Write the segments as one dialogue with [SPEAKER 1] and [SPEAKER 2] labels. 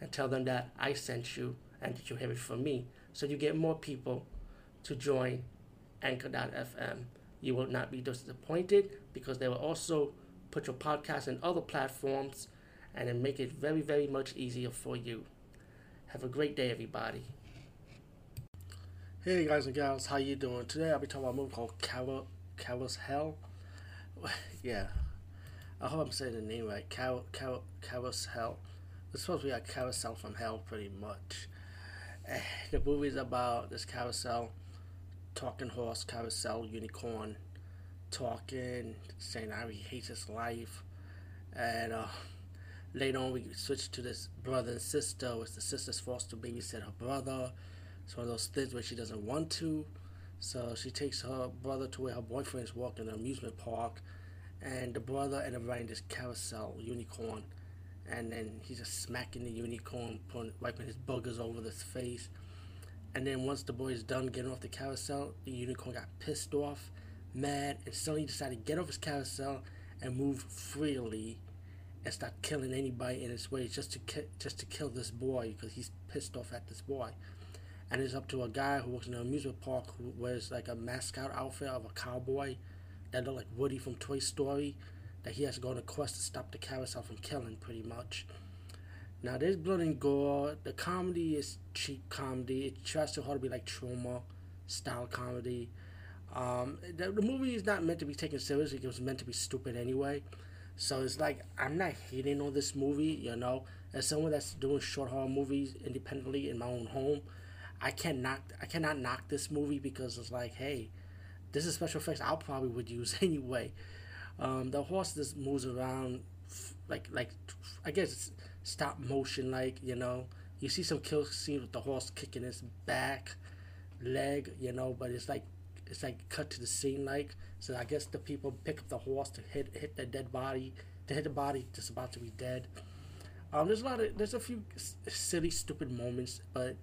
[SPEAKER 1] and tell them that I sent you and that you have it from me. So you get more people to join Anchor.fm. You will not be disappointed because they will also put your podcast in other platforms and then make it very, very much easier for you. Have a great day, everybody. Hey guys and gals, how you doing? Today I'll be talking about a movie called Carol, Carol's Hell. yeah, I hope I'm saying the name right. Carol, Carol, Carol's Hell. It's supposed to be a carousel from hell, pretty much. Uh, the movie's about this carousel, talking horse, carousel, unicorn, talking, saying how he hates his life. And uh, later on, we switch to this brother and sister, which the sister's forced to babysit her brother. It's one of those things where she doesn't want to. So she takes her brother to where her boyfriend is walking an amusement park. And the brother and the riding this carousel, unicorn and then he's just smacking the unicorn, putting, wiping his boogers over his face. And then once the boy is done getting off the carousel, the unicorn got pissed off, mad, and suddenly decided to get off his carousel and move freely and start killing anybody in his way just to ki- just to kill this boy because he's pissed off at this boy. And it's up to a guy who works in an amusement park who wears like a mascot outfit of a cowboy that look like Woody from Toy Story that he has to go on a quest to stop the carousel from killing, pretty much. Now, there's blood and gore. The comedy is cheap comedy. It tries too hard to be like Troma style comedy. Um, the, the movie is not meant to be taken seriously. It was meant to be stupid anyway. So it's like I'm not hating on this movie, you know. As someone that's doing short horror movies independently in my own home, I can't knock I cannot knock this movie because it's like, hey, this is special effects I probably would use anyway. Um, the horse just moves around like like I guess it's stop motion like you know. You see some kill scenes with the horse kicking his back, leg, you know, but it's like it's like cut to the scene like. So I guess the people pick up the horse to hit hit the dead body, to hit the body that's about to be dead. Um, there's a lot of there's a few silly stupid moments, but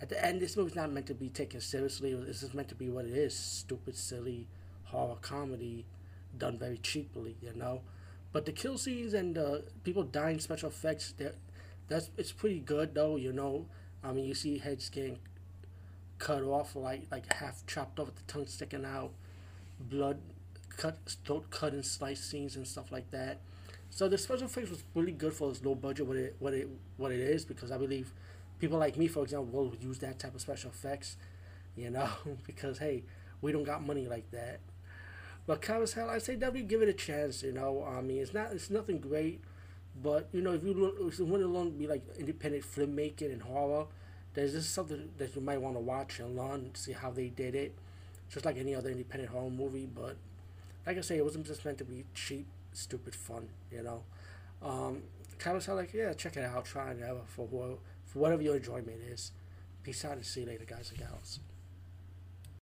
[SPEAKER 1] at the end, this movie's not meant to be taken seriously. It's just meant to be what it is: stupid, silly horror comedy done very cheaply, you know. But the kill scenes and the people dying special effects, that that's it's pretty good though, you know. I mean, you see heads getting cut off, like like half chopped off with the tongue sticking out, blood cut, throat cut and slice scenes and stuff like that. So the special effects was really good for its low budget, what it what it what it is, because I believe people like me, for example, will use that type of special effects, you know, because hey, we don't got money like that. But hell I say definitely give it a chance. You know, I mean, it's not, it's nothing great, but you know, if you, want to learn, be like independent filmmaking and horror, there's just something that you might want to watch and learn, see how they did it, just like any other independent horror movie. But like I say, it wasn't just meant to be cheap, stupid fun. You know, um, Hell, like yeah, check it out, try it out for for whatever your enjoyment is. Peace out and see you later, guys and gals.